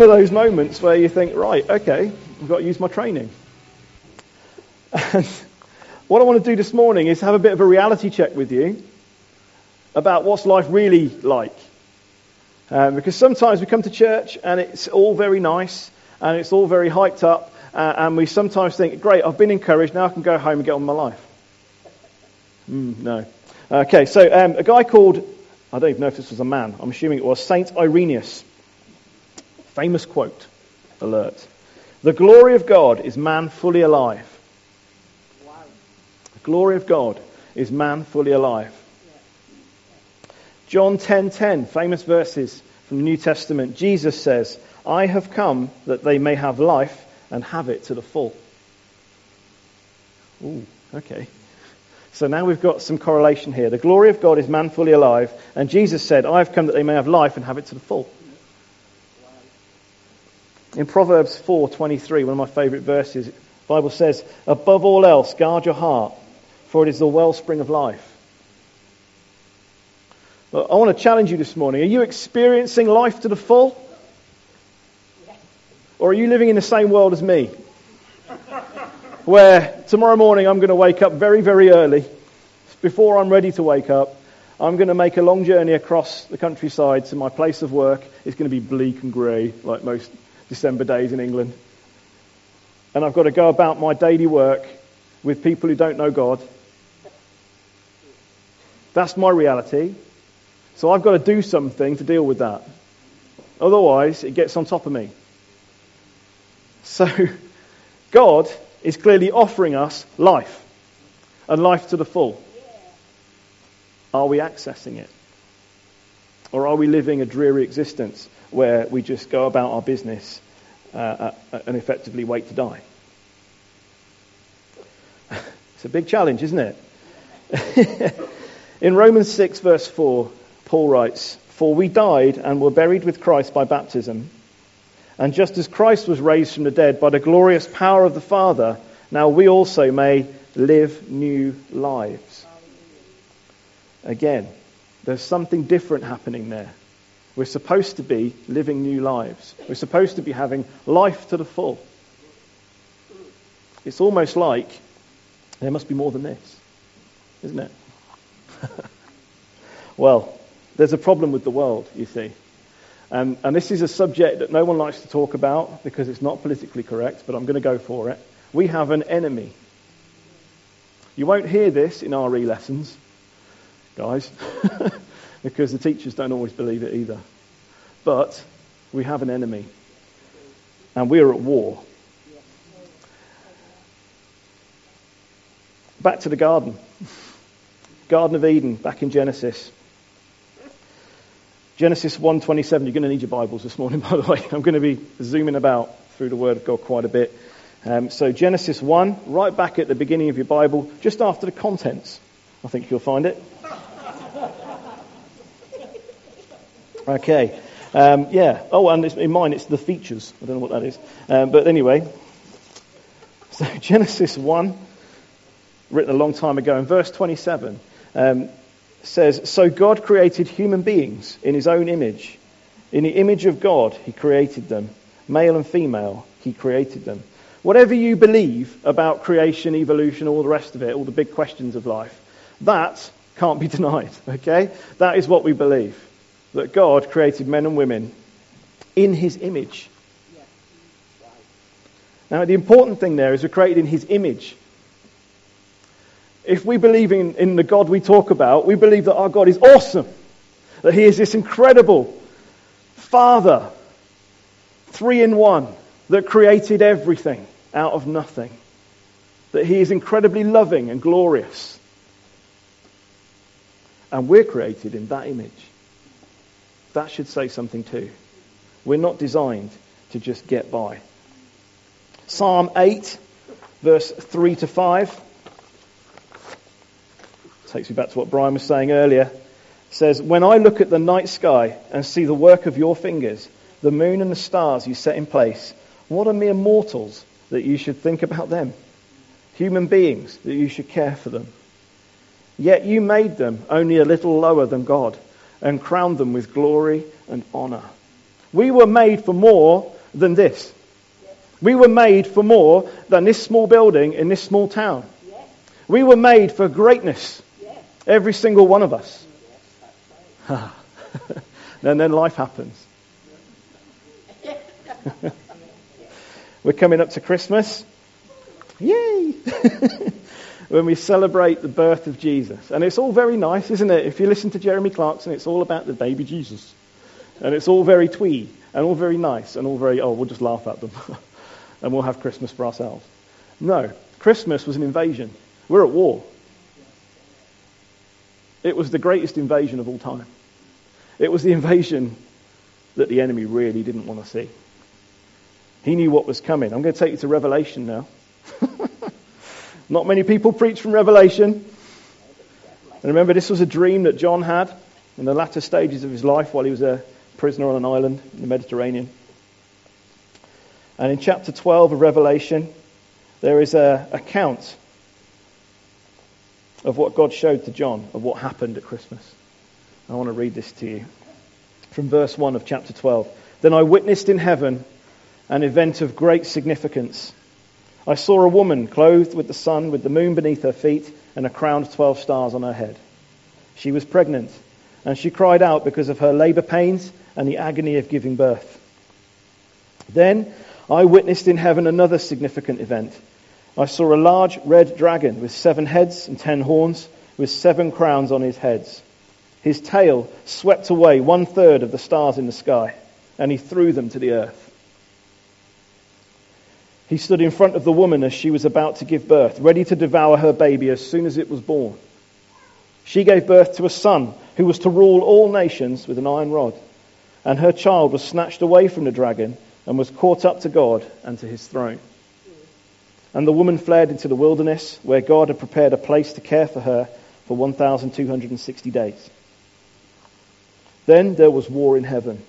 one of those moments where you think, right, okay, I've got to use my training. And what I want to do this morning is have a bit of a reality check with you about what's life really like. Um, because sometimes we come to church and it's all very nice and it's all very hyped up, uh, and we sometimes think, great, I've been encouraged, now I can go home and get on with my life. Mm, no. Okay, so um, a guy called, I don't even know if this was a man, I'm assuming it was, Saint Irenaeus. Famous quote, alert. The glory of God is man fully alive. The glory of God is man fully alive. John 10:10, 10, 10, famous verses from the New Testament. Jesus says, I have come that they may have life and have it to the full. Ooh, okay. So now we've got some correlation here. The glory of God is man fully alive, and Jesus said, I have come that they may have life and have it to the full. In Proverbs 4:23, one of my favorite verses, the Bible says, "Above all else, guard your heart, for it is the wellspring of life." But I want to challenge you this morning. Are you experiencing life to the full? Or are you living in the same world as me? Where tomorrow morning I'm going to wake up very, very early. Before I'm ready to wake up, I'm going to make a long journey across the countryside to my place of work. It's going to be bleak and grey, like most December days in England. And I've got to go about my daily work with people who don't know God. That's my reality. So I've got to do something to deal with that. Otherwise, it gets on top of me. So, God is clearly offering us life, and life to the full. Are we accessing it? Or are we living a dreary existence where we just go about our business uh, uh, and effectively wait to die? it's a big challenge, isn't it? In Romans 6, verse 4, Paul writes, For we died and were buried with Christ by baptism and just as Christ was raised from the dead by the glorious power of the Father, now we also may live new lives. Again, there's something different happening there. We're supposed to be living new lives. We're supposed to be having life to the full. It's almost like there must be more than this, isn't it? well, there's a problem with the world, you see. Um, and this is a subject that no one likes to talk about because it's not politically correct, but I'm going to go for it. We have an enemy. You won't hear this in RE lessons, guys, because the teachers don't always believe it either. But we have an enemy, and we are at war. Back to the garden. Garden of Eden, back in Genesis. Genesis 1:27. You're going to need your Bibles this morning, by the way. I'm going to be zooming about through the Word of God quite a bit. Um, so Genesis 1, right back at the beginning of your Bible, just after the contents. I think you'll find it. Okay. Um, yeah. Oh, and in mine, it's the features. I don't know what that is. Um, but anyway, so Genesis 1, written a long time ago, in verse 27. Um, says, So God created human beings in his own image. In the image of God, he created them. Male and female, he created them. Whatever you believe about creation, evolution, all the rest of it, all the big questions of life, that can't be denied, okay? That is what we believe. That God created men and women in his image. Now, the important thing there is we're created in his image if we believe in, in the God we talk about, we believe that our God is awesome, that He is this incredible Father, three in one, that created everything out of nothing, that He is incredibly loving and glorious. And we're created in that image. That should say something too. We're not designed to just get by. Psalm 8, verse 3 to 5 takes me back to what Brian was saying earlier, says, When I look at the night sky and see the work of your fingers, the moon and the stars you set in place, what are mere mortals that you should think about them? Human beings that you should care for them. Yet you made them only a little lower than God and crowned them with glory and honor. We were made for more than this. We were made for more than this small building in this small town. We were made for greatness. Every single one of us. and then life happens. We're coming up to Christmas. Yay! when we celebrate the birth of Jesus. And it's all very nice, isn't it? If you listen to Jeremy Clarkson, it's all about the baby Jesus. And it's all very twee and all very nice and all very, oh, we'll just laugh at them and we'll have Christmas for ourselves. No, Christmas was an invasion. We're at war. It was the greatest invasion of all time. It was the invasion that the enemy really didn't want to see. He knew what was coming. I'm going to take you to Revelation now. Not many people preach from Revelation. And remember, this was a dream that John had in the latter stages of his life while he was a prisoner on an island in the Mediterranean. And in chapter 12 of Revelation, there is an account of what God showed to John, of what happened at Christmas. I want to read this to you from verse 1 of chapter 12. Then I witnessed in heaven an event of great significance. I saw a woman clothed with the sun, with the moon beneath her feet, and a crown of 12 stars on her head. She was pregnant, and she cried out because of her labor pains and the agony of giving birth. Then I witnessed in heaven another significant event. I saw a large red dragon with seven heads and ten horns, with seven crowns on his heads. His tail swept away one third of the stars in the sky, and he threw them to the earth. He stood in front of the woman as she was about to give birth, ready to devour her baby as soon as it was born. She gave birth to a son who was to rule all nations with an iron rod. And her child was snatched away from the dragon and was caught up to God and to his throne. And the woman fled into the wilderness where God had prepared a place to care for her for 1,260 days. Then there was war in heaven.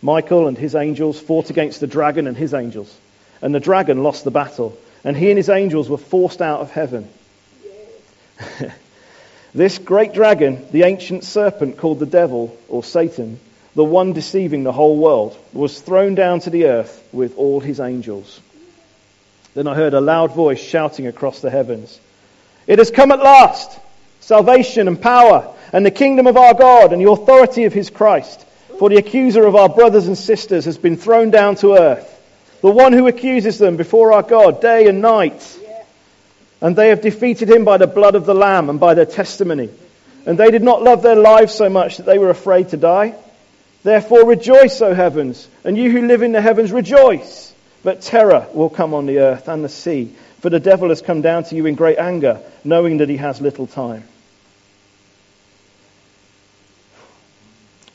Michael and his angels fought against the dragon and his angels and the dragon lost the battle, and he and his angels were forced out of heaven. this great dragon, the ancient serpent called the devil or Satan, the one deceiving the whole world, was thrown down to the earth with all his angels. Then I heard a loud voice shouting across the heavens It has come at last! Salvation and power, and the kingdom of our God, and the authority of his Christ. For the accuser of our brothers and sisters has been thrown down to earth the one who accuses them before our God day and night. And they have defeated him by the blood of the Lamb and by their testimony. And they did not love their lives so much that they were afraid to die. Therefore rejoice, O heavens, and you who live in the heavens rejoice. But terror will come on the earth and the sea, for the devil has come down to you in great anger, knowing that he has little time.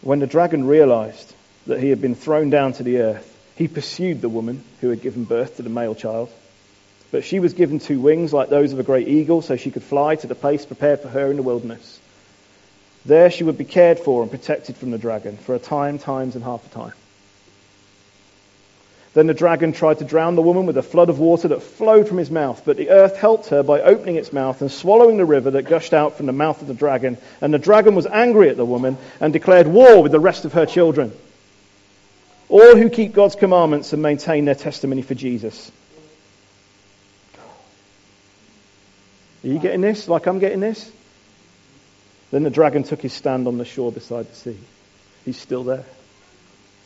When the dragon realized that he had been thrown down to the earth, he pursued the woman who had given birth to the male child. But she was given two wings like those of a great eagle so she could fly to the place prepared for her in the wilderness. There she would be cared for and protected from the dragon for a time, times, and half a time. Then the dragon tried to drown the woman with a flood of water that flowed from his mouth, but the earth helped her by opening its mouth and swallowing the river that gushed out from the mouth of the dragon. And the dragon was angry at the woman and declared war with the rest of her children all who keep God's commandments and maintain their testimony for Jesus. Are you getting this like I'm getting this? Then the dragon took his stand on the shore beside the sea. He's still there.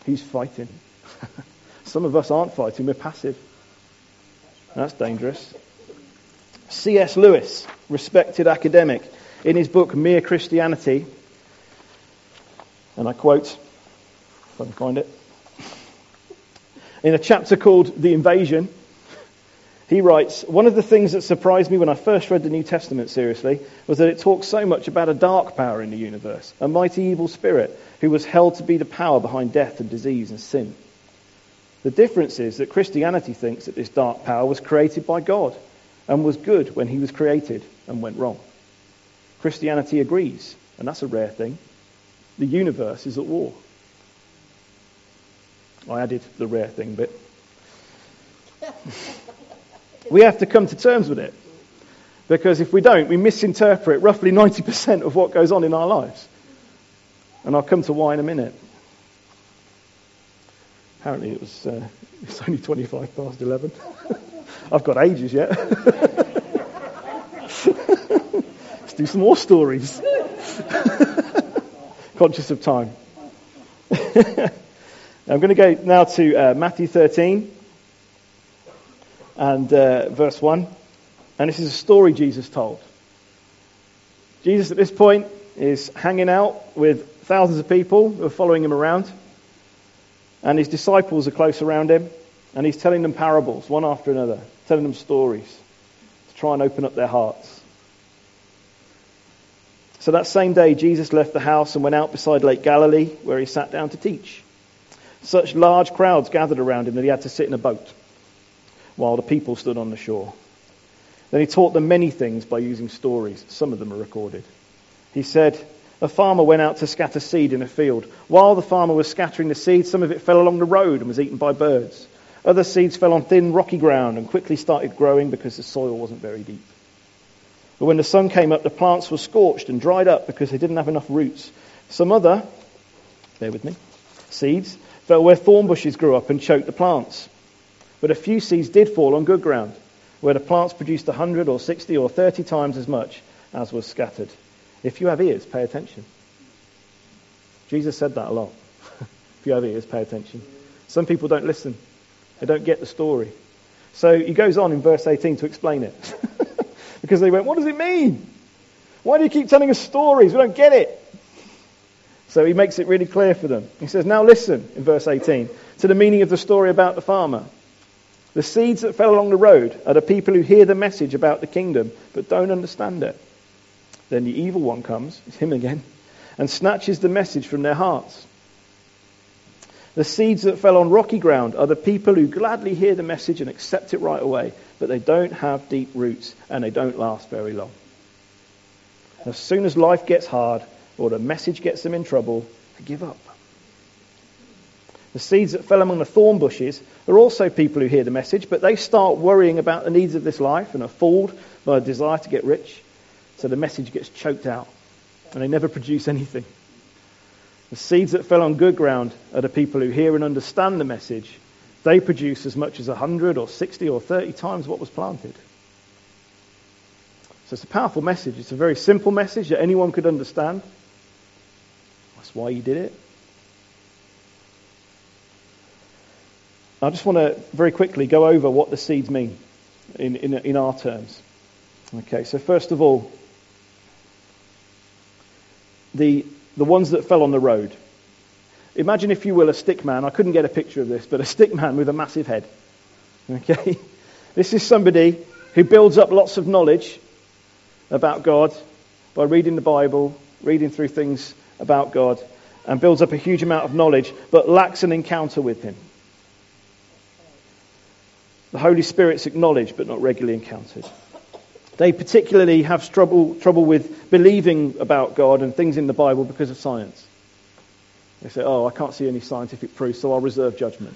He's fighting. Some of us aren't fighting, we're passive. That's dangerous. C.S. Lewis, respected academic, in his book Mere Christianity, and I quote, if I can find it, in a chapter called The Invasion, he writes, One of the things that surprised me when I first read the New Testament seriously was that it talks so much about a dark power in the universe, a mighty evil spirit who was held to be the power behind death and disease and sin. The difference is that Christianity thinks that this dark power was created by God and was good when he was created and went wrong. Christianity agrees, and that's a rare thing. The universe is at war. I added the rare thing bit. we have to come to terms with it. Because if we don't, we misinterpret roughly 90% of what goes on in our lives. And I'll come to why in a minute. Apparently it was uh, it's only 25 past 11. I've got ages yet. Let's do some more stories. Conscious of time. I'm going to go now to uh, Matthew 13 and uh, verse 1. And this is a story Jesus told. Jesus at this point is hanging out with thousands of people who are following him around. And his disciples are close around him. And he's telling them parables, one after another, telling them stories to try and open up their hearts. So that same day, Jesus left the house and went out beside Lake Galilee, where he sat down to teach. Such large crowds gathered around him that he had to sit in a boat while the people stood on the shore. Then he taught them many things by using stories. Some of them are recorded. He said, A farmer went out to scatter seed in a field. While the farmer was scattering the seed, some of it fell along the road and was eaten by birds. Other seeds fell on thin, rocky ground and quickly started growing because the soil wasn't very deep. But when the sun came up, the plants were scorched and dried up because they didn't have enough roots. Some other, bear with me, seeds fell where thorn bushes grew up and choked the plants. But a few seeds did fall on good ground, where the plants produced a hundred or sixty or thirty times as much as was scattered. If you have ears, pay attention. Jesus said that a lot. if you have ears, pay attention. Some people don't listen. They don't get the story. So he goes on in verse 18 to explain it. because they went, what does it mean? Why do you keep telling us stories? We don't get it. So he makes it really clear for them. He says, Now listen, in verse 18, to the meaning of the story about the farmer. The seeds that fell along the road are the people who hear the message about the kingdom but don't understand it. Then the evil one comes, it's him again, and snatches the message from their hearts. The seeds that fell on rocky ground are the people who gladly hear the message and accept it right away, but they don't have deep roots and they don't last very long. As soon as life gets hard or the message gets them in trouble, they give up. The seeds that fell among the thorn bushes are also people who hear the message, but they start worrying about the needs of this life and are fooled by a desire to get rich. So the message gets choked out and they never produce anything. The seeds that fell on good ground are the people who hear and understand the message. They produce as much as 100 or 60 or 30 times what was planted. So it's a powerful message. It's a very simple message that anyone could understand. Why you did it. I just want to very quickly go over what the seeds mean in, in, in our terms. Okay, so first of all, the, the ones that fell on the road. Imagine, if you will, a stick man. I couldn't get a picture of this, but a stick man with a massive head. Okay? This is somebody who builds up lots of knowledge about God by reading the Bible, reading through things about God, and builds up a huge amount of knowledge, but lacks an encounter with Him. The Holy Spirit's acknowledged but not regularly encountered. They particularly have trouble, trouble with believing about God and things in the Bible because of science. They say, oh, I can't see any scientific proof, so I'll reserve judgment.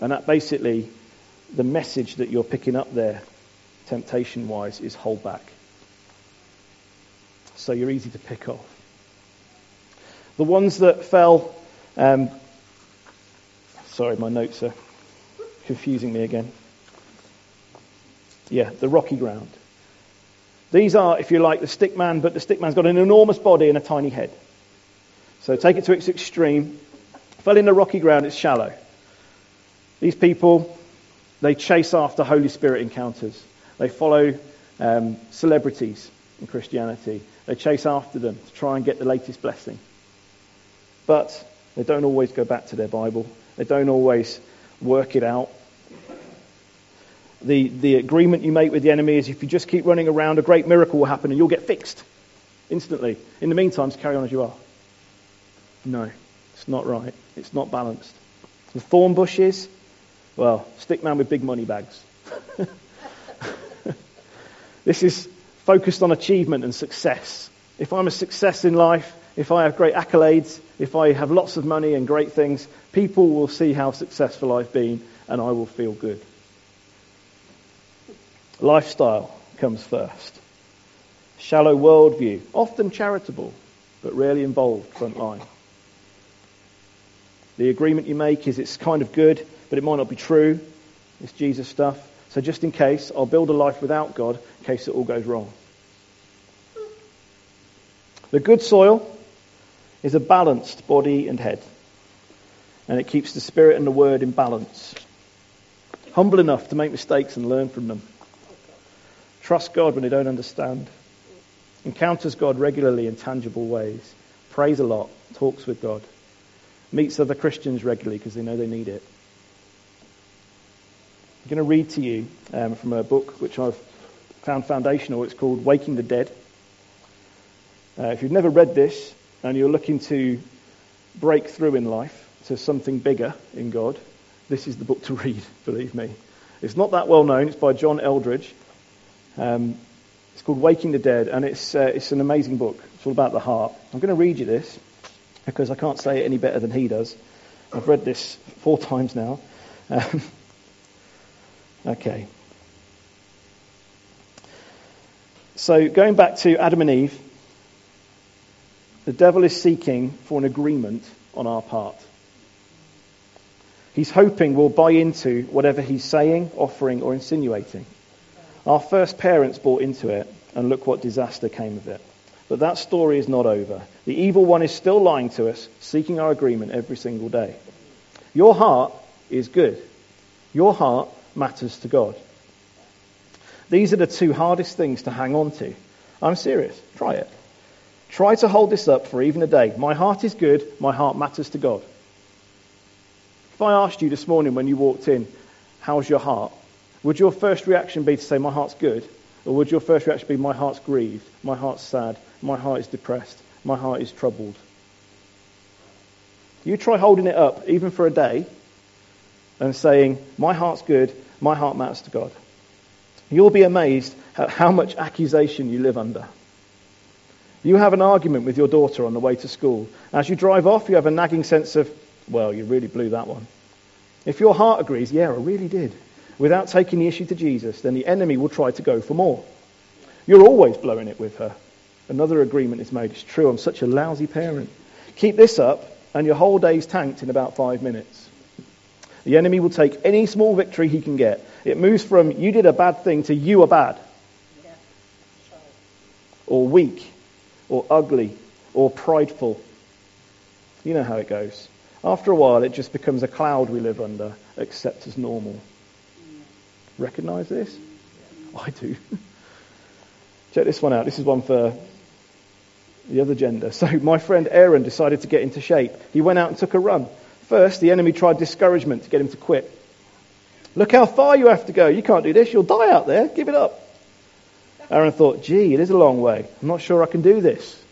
And that basically, the message that you're picking up there, temptation wise, is hold back. So you're easy to pick off. The ones that fell, um, sorry, my notes are confusing me again. Yeah, the rocky ground. These are, if you like, the stick man, but the stick man's got an enormous body and a tiny head. So take it to its extreme. Fell in the rocky ground, it's shallow. These people, they chase after Holy Spirit encounters. They follow um, celebrities in Christianity. They chase after them to try and get the latest blessing. But they don't always go back to their Bible. They don't always work it out the, the agreement you make with the enemy is if you just keep running around, a great miracle will happen and you'll get fixed instantly. In the meantime, just carry on as you are. No, it's not right. It's not balanced. The thorn bushes, well, stick man with big money bags. this is focused on achievement and success. If I'm a success in life, if I have great accolades, if I have lots of money and great things, people will see how successful I've been and I will feel good. Lifestyle comes first. Shallow worldview, often charitable, but rarely involved front line. The agreement you make is it's kind of good, but it might not be true. It's Jesus stuff. So just in case, I'll build a life without God in case it all goes wrong. The good soil is a balanced body and head. And it keeps the spirit and the word in balance. Humble enough to make mistakes and learn from them. Trust God when they don't understand. Encounters God regularly in tangible ways. Prays a lot. Talks with God. Meets other Christians regularly because they know they need it. I'm going to read to you um, from a book which I've found foundational. It's called Waking the Dead. Uh, if you've never read this and you're looking to break through in life to something bigger in God, this is the book to read, believe me. It's not that well known. It's by John Eldredge. Um, it's called Waking the Dead, and it's, uh, it's an amazing book. It's all about the heart. I'm going to read you this because I can't say it any better than he does. I've read this four times now. Um, okay. So, going back to Adam and Eve, the devil is seeking for an agreement on our part. He's hoping we'll buy into whatever he's saying, offering, or insinuating. Our first parents bought into it, and look what disaster came of it. But that story is not over. The evil one is still lying to us, seeking our agreement every single day. Your heart is good. Your heart matters to God. These are the two hardest things to hang on to. I'm serious. Try it. Try to hold this up for even a day. My heart is good. My heart matters to God. If I asked you this morning when you walked in, how's your heart? Would your first reaction be to say, my heart's good? Or would your first reaction be, my heart's grieved, my heart's sad, my heart is depressed, my heart is troubled? You try holding it up, even for a day, and saying, my heart's good, my heart matters to God. You'll be amazed at how much accusation you live under. You have an argument with your daughter on the way to school. As you drive off, you have a nagging sense of, well, you really blew that one. If your heart agrees, yeah, I really did, without taking the issue to Jesus, then the enemy will try to go for more. You're always blowing it with her. Another agreement is made. It's true, I'm such a lousy parent. Keep this up, and your whole day's tanked in about five minutes. The enemy will take any small victory he can get. It moves from you did a bad thing to you are bad, or weak, or ugly, or prideful. You know how it goes. After a while, it just becomes a cloud we live under, accept as normal. Recognize this? I do. Check this one out. This is one for the other gender. So, my friend Aaron decided to get into shape. He went out and took a run. First, the enemy tried discouragement to get him to quit. Look how far you have to go. You can't do this. You'll die out there. Give it up. Aaron thought, gee, it is a long way. I'm not sure I can do this.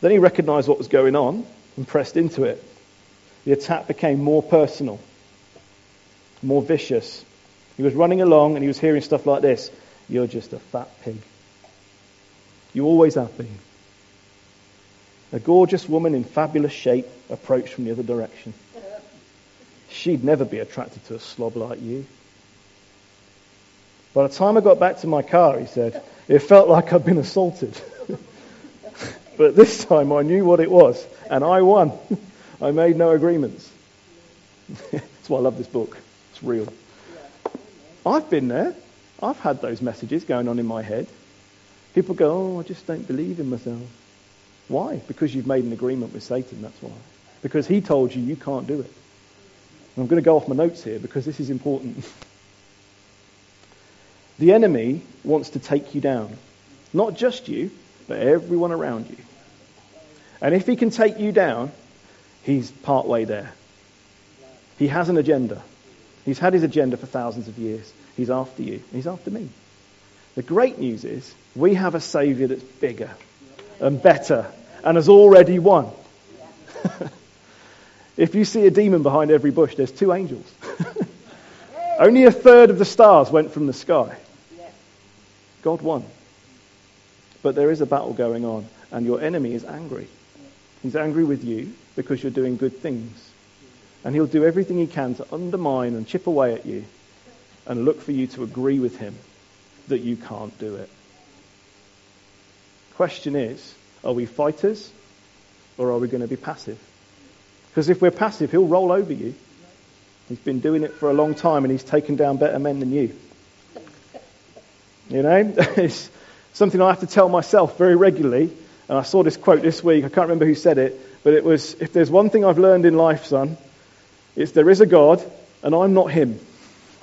Then he recognized what was going on and pressed into it the attack became more personal, more vicious. He was running along and he was hearing stuff like this You're just a fat pig. You always have been. A gorgeous woman in fabulous shape approached from the other direction. She'd never be attracted to a slob like you. By the time I got back to my car, he said, it felt like I'd been assaulted. but this time I knew what it was, and I won. I made no agreements. That's why I love this book. It's real. I've been there. I've had those messages going on in my head. People go, oh, I just don't believe in myself. Why? Because you've made an agreement with Satan, that's why. Because he told you you can't do it. I'm going to go off my notes here because this is important. The enemy wants to take you down. Not just you, but everyone around you. And if he can take you down, he's partway there. He has an agenda. He's had his agenda for thousands of years. He's after you. He's after me. The great news is we have a Saviour that's bigger and better and has already won. if you see a demon behind every bush, there's two angels. Only a third of the stars went from the sky. God won. But there is a battle going on, and your enemy is angry. He's angry with you because you're doing good things. And he'll do everything he can to undermine and chip away at you and look for you to agree with him that you can't do it. Question is, are we fighters or are we going to be passive? Because if we're passive, he'll roll over you. He's been doing it for a long time and he's taken down better men than you. You know, it's something I have to tell myself very regularly. And I saw this quote this week. I can't remember who said it, but it was if there's one thing I've learned in life, son, it's there is a God and I'm not him.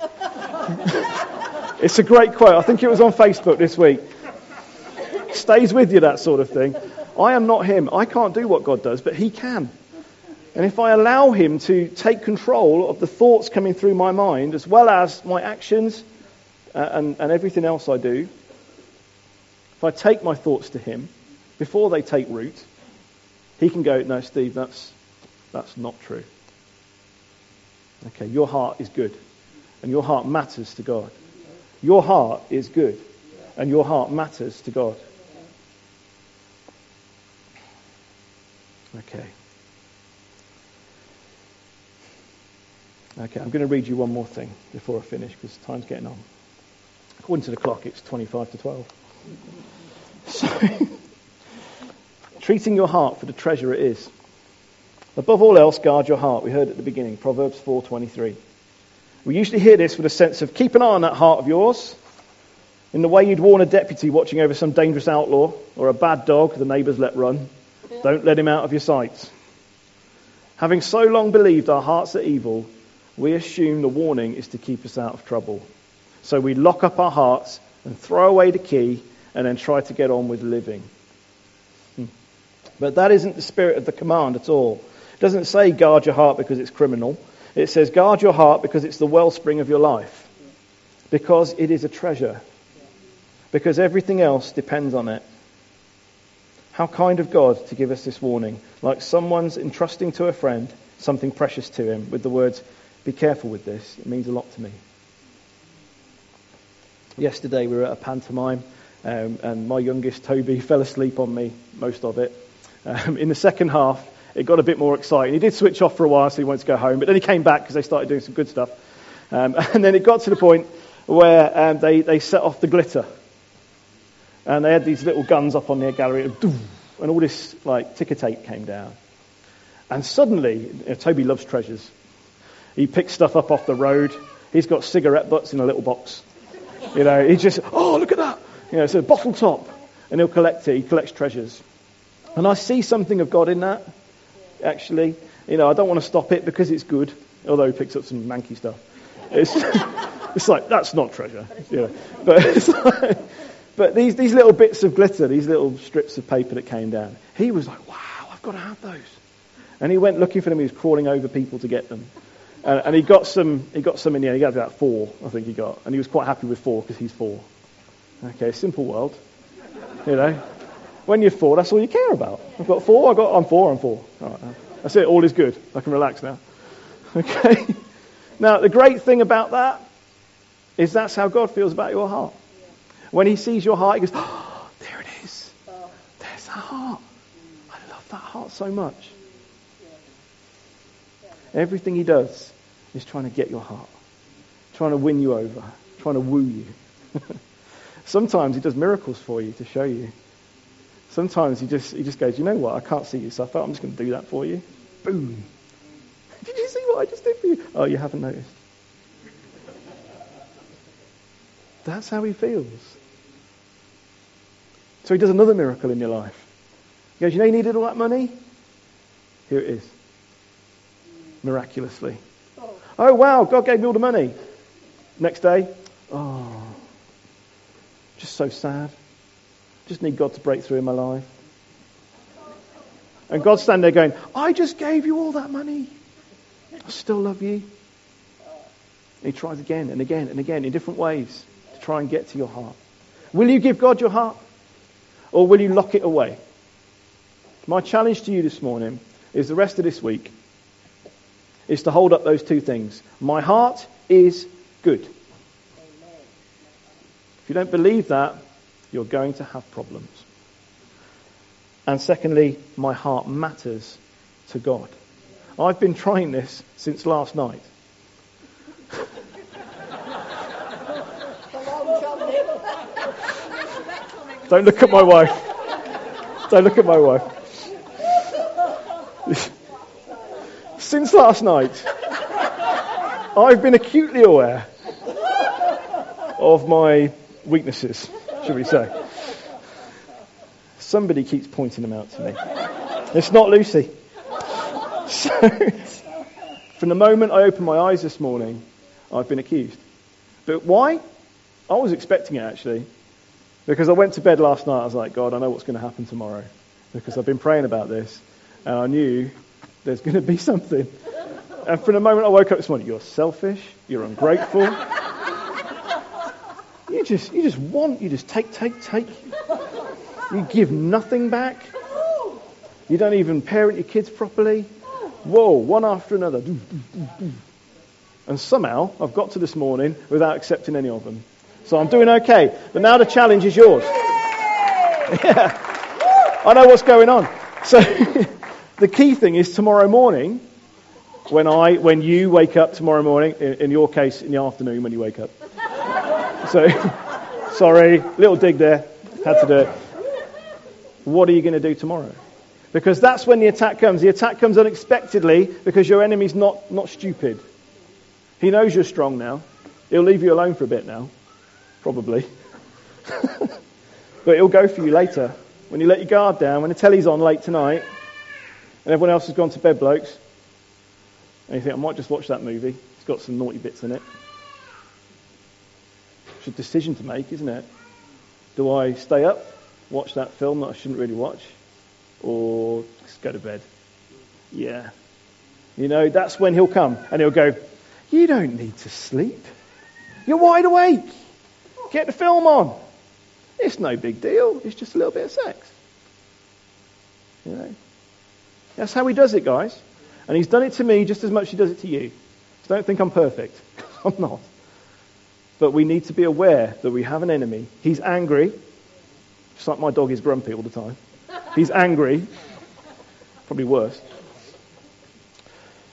it's a great quote. I think it was on Facebook this week. Stays with you, that sort of thing. I am not him. I can't do what God does, but he can. And if I allow him to take control of the thoughts coming through my mind, as well as my actions and, and everything else I do, if I take my thoughts to him before they take root, he can go, No, Steve, that's, that's not true. Okay, your heart is good, and your heart matters to God. Your heart is good, and your heart matters to God. Okay. Okay, I'm going to read you one more thing before I finish because time's getting on. According to the clock, it's 25 to 12. So, treating your heart for the treasure it is. Above all else, guard your heart. We heard at the beginning, Proverbs 4:23. We usually hear this with a sense of keep an eye on that heart of yours, in the way you'd warn a deputy watching over some dangerous outlaw or a bad dog the neighbours let run. Don't let him out of your sight. Having so long believed our hearts are evil, we assume the warning is to keep us out of trouble. So we lock up our hearts and throw away the key and then try to get on with living. Hmm. But that isn't the spirit of the command at all. It doesn't say guard your heart because it's criminal. It says guard your heart because it's the wellspring of your life. Because it is a treasure. Because everything else depends on it. How kind of God to give us this warning, like someone's entrusting to a friend something precious to him with the words, be careful with this. It means a lot to me. Yesterday we were at a pantomime, um, and my youngest, Toby, fell asleep on me, most of it. Um, in the second half, it got a bit more exciting. He did switch off for a while, so he wanted to go home, but then he came back because they started doing some good stuff. Um, and then it got to the point where um, they, they set off the glitter. And they had these little guns up on their gallery, and all this like ticker tape came down. And suddenly, you know, Toby loves treasures. He picks stuff up off the road. He's got cigarette butts in a little box. You know, he just, oh, look at that. You know, it's a bottle top. And he'll collect it. He collects treasures. And I see something of God in that, actually. You know, I don't want to stop it because it's good, although he picks up some manky stuff. It's, it's like, that's not treasure. You know. But, like, but these, these little bits of glitter, these little strips of paper that came down, he was like, wow, I've got to have those. And he went looking for them. He was crawling over people to get them. And, and he got some. He got some in the end. He got about four, I think he got, and he was quite happy with four because he's four. Okay, simple world. You know, when you're four, that's all you care about. I've got four. I got. I'm four. I'm four. All right, that's it. All is good. I can relax now. Okay. Now the great thing about that is that's how God feels about your heart. When He sees your heart, He goes, "Oh, there it is. There's that heart. I love that heart so much." Everything he does is trying to get your heart, trying to win you over, trying to woo you. Sometimes he does miracles for you to show you. Sometimes he just, he just goes, you know what, I can't see you suffer. I'm just going to do that for you. Boom. Did you see what I just did for you? Oh, you haven't noticed. That's how he feels. So he does another miracle in your life. He goes, you know you needed all that money? Here it is miraculously. Oh. wow, God gave me all the money. Next day, oh, just so sad. Just need God to break through in my life. And God's standing there going, I just gave you all that money. I still love you. And he tries again and again and again in different ways to try and get to your heart. Will you give God your heart? Or will you lock it away? My challenge to you this morning is the rest of this week is to hold up those two things. My heart is good. If you don't believe that, you're going to have problems. And secondly, my heart matters to God. I've been trying this since last night. Don't look at my wife. Don't look at my wife. since last night, I've been acutely aware of my weaknesses, shall we say. Somebody keeps pointing them out to me. It's not Lucy. So, from the moment I opened my eyes this morning, I've been accused. But why? I was expecting it actually. Because I went to bed last night, I was like, God, I know what's going to happen tomorrow. Because I've been praying about this, and I knew there's going to be something. And from the moment I woke up this morning, you're selfish, you're ungrateful. You just, you just want, you just take, take, take. You give nothing back. You don't even parent your kids properly. Whoa, one after another. And somehow I've got to this morning without accepting any of them. So I'm doing okay. But now the challenge is yours. Yeah. I know what's going on. So the key thing is tomorrow morning, when I, when you wake up tomorrow morning, in, in your case, in the afternoon when you wake up. So, sorry, little dig there. Had to do it. What are you going to do tomorrow? Because that's when the attack comes. The attack comes unexpectedly because your enemy's not, not stupid. He knows you're strong now. He'll leave you alone for a bit now, probably. but he'll go for you later. When you let your guard down, when the telly's on late tonight, and everyone else has gone to bed, blokes, and you think, I might just watch that movie. It's got some naughty bits in it. It's a decision to make, isn't it? Do I stay up, watch that film that I shouldn't really watch, or just go to bed? Yeah. You know, that's when he'll come and he'll go, You don't need to sleep. You're wide awake. Get the film on. It's no big deal. It's just a little bit of sex. You know? That's how he does it, guys. And he's done it to me just as much as he does it to you. So don't think I'm perfect. I'm not. But we need to be aware that we have an enemy. He's angry. Just like my dog is grumpy all the time. He's angry. Probably worse.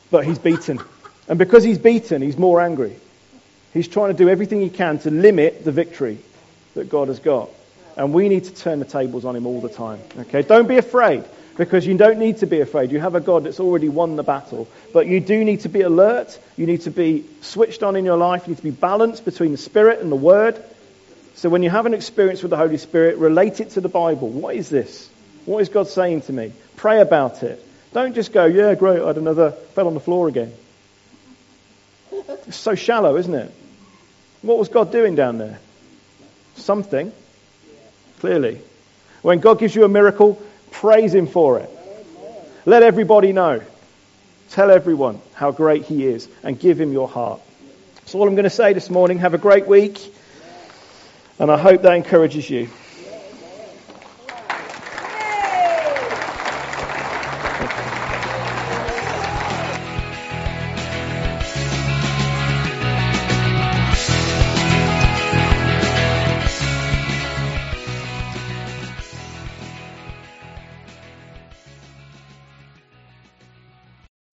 But he's beaten. And because he's beaten, he's more angry. He's trying to do everything he can to limit the victory that God has got. And we need to turn the tables on him all the time. Okay? Don't be afraid because you don't need to be afraid. You have a God that's already won the battle. But you do need to be alert. You need to be switched on in your life. You need to be balanced between the Spirit and the Word. So when you have an experience with the Holy Spirit, relate it to the Bible. What is this? What is God saying to me? Pray about it. Don't just go, yeah, great, I had another, fell on the floor again. It's so shallow, isn't it? What was God doing down there? Something, clearly. When God gives you a miracle, praise Him for it. Let everybody know. Tell everyone how great He is and give Him your heart. That's all I'm going to say this morning. Have a great week. And I hope that encourages you.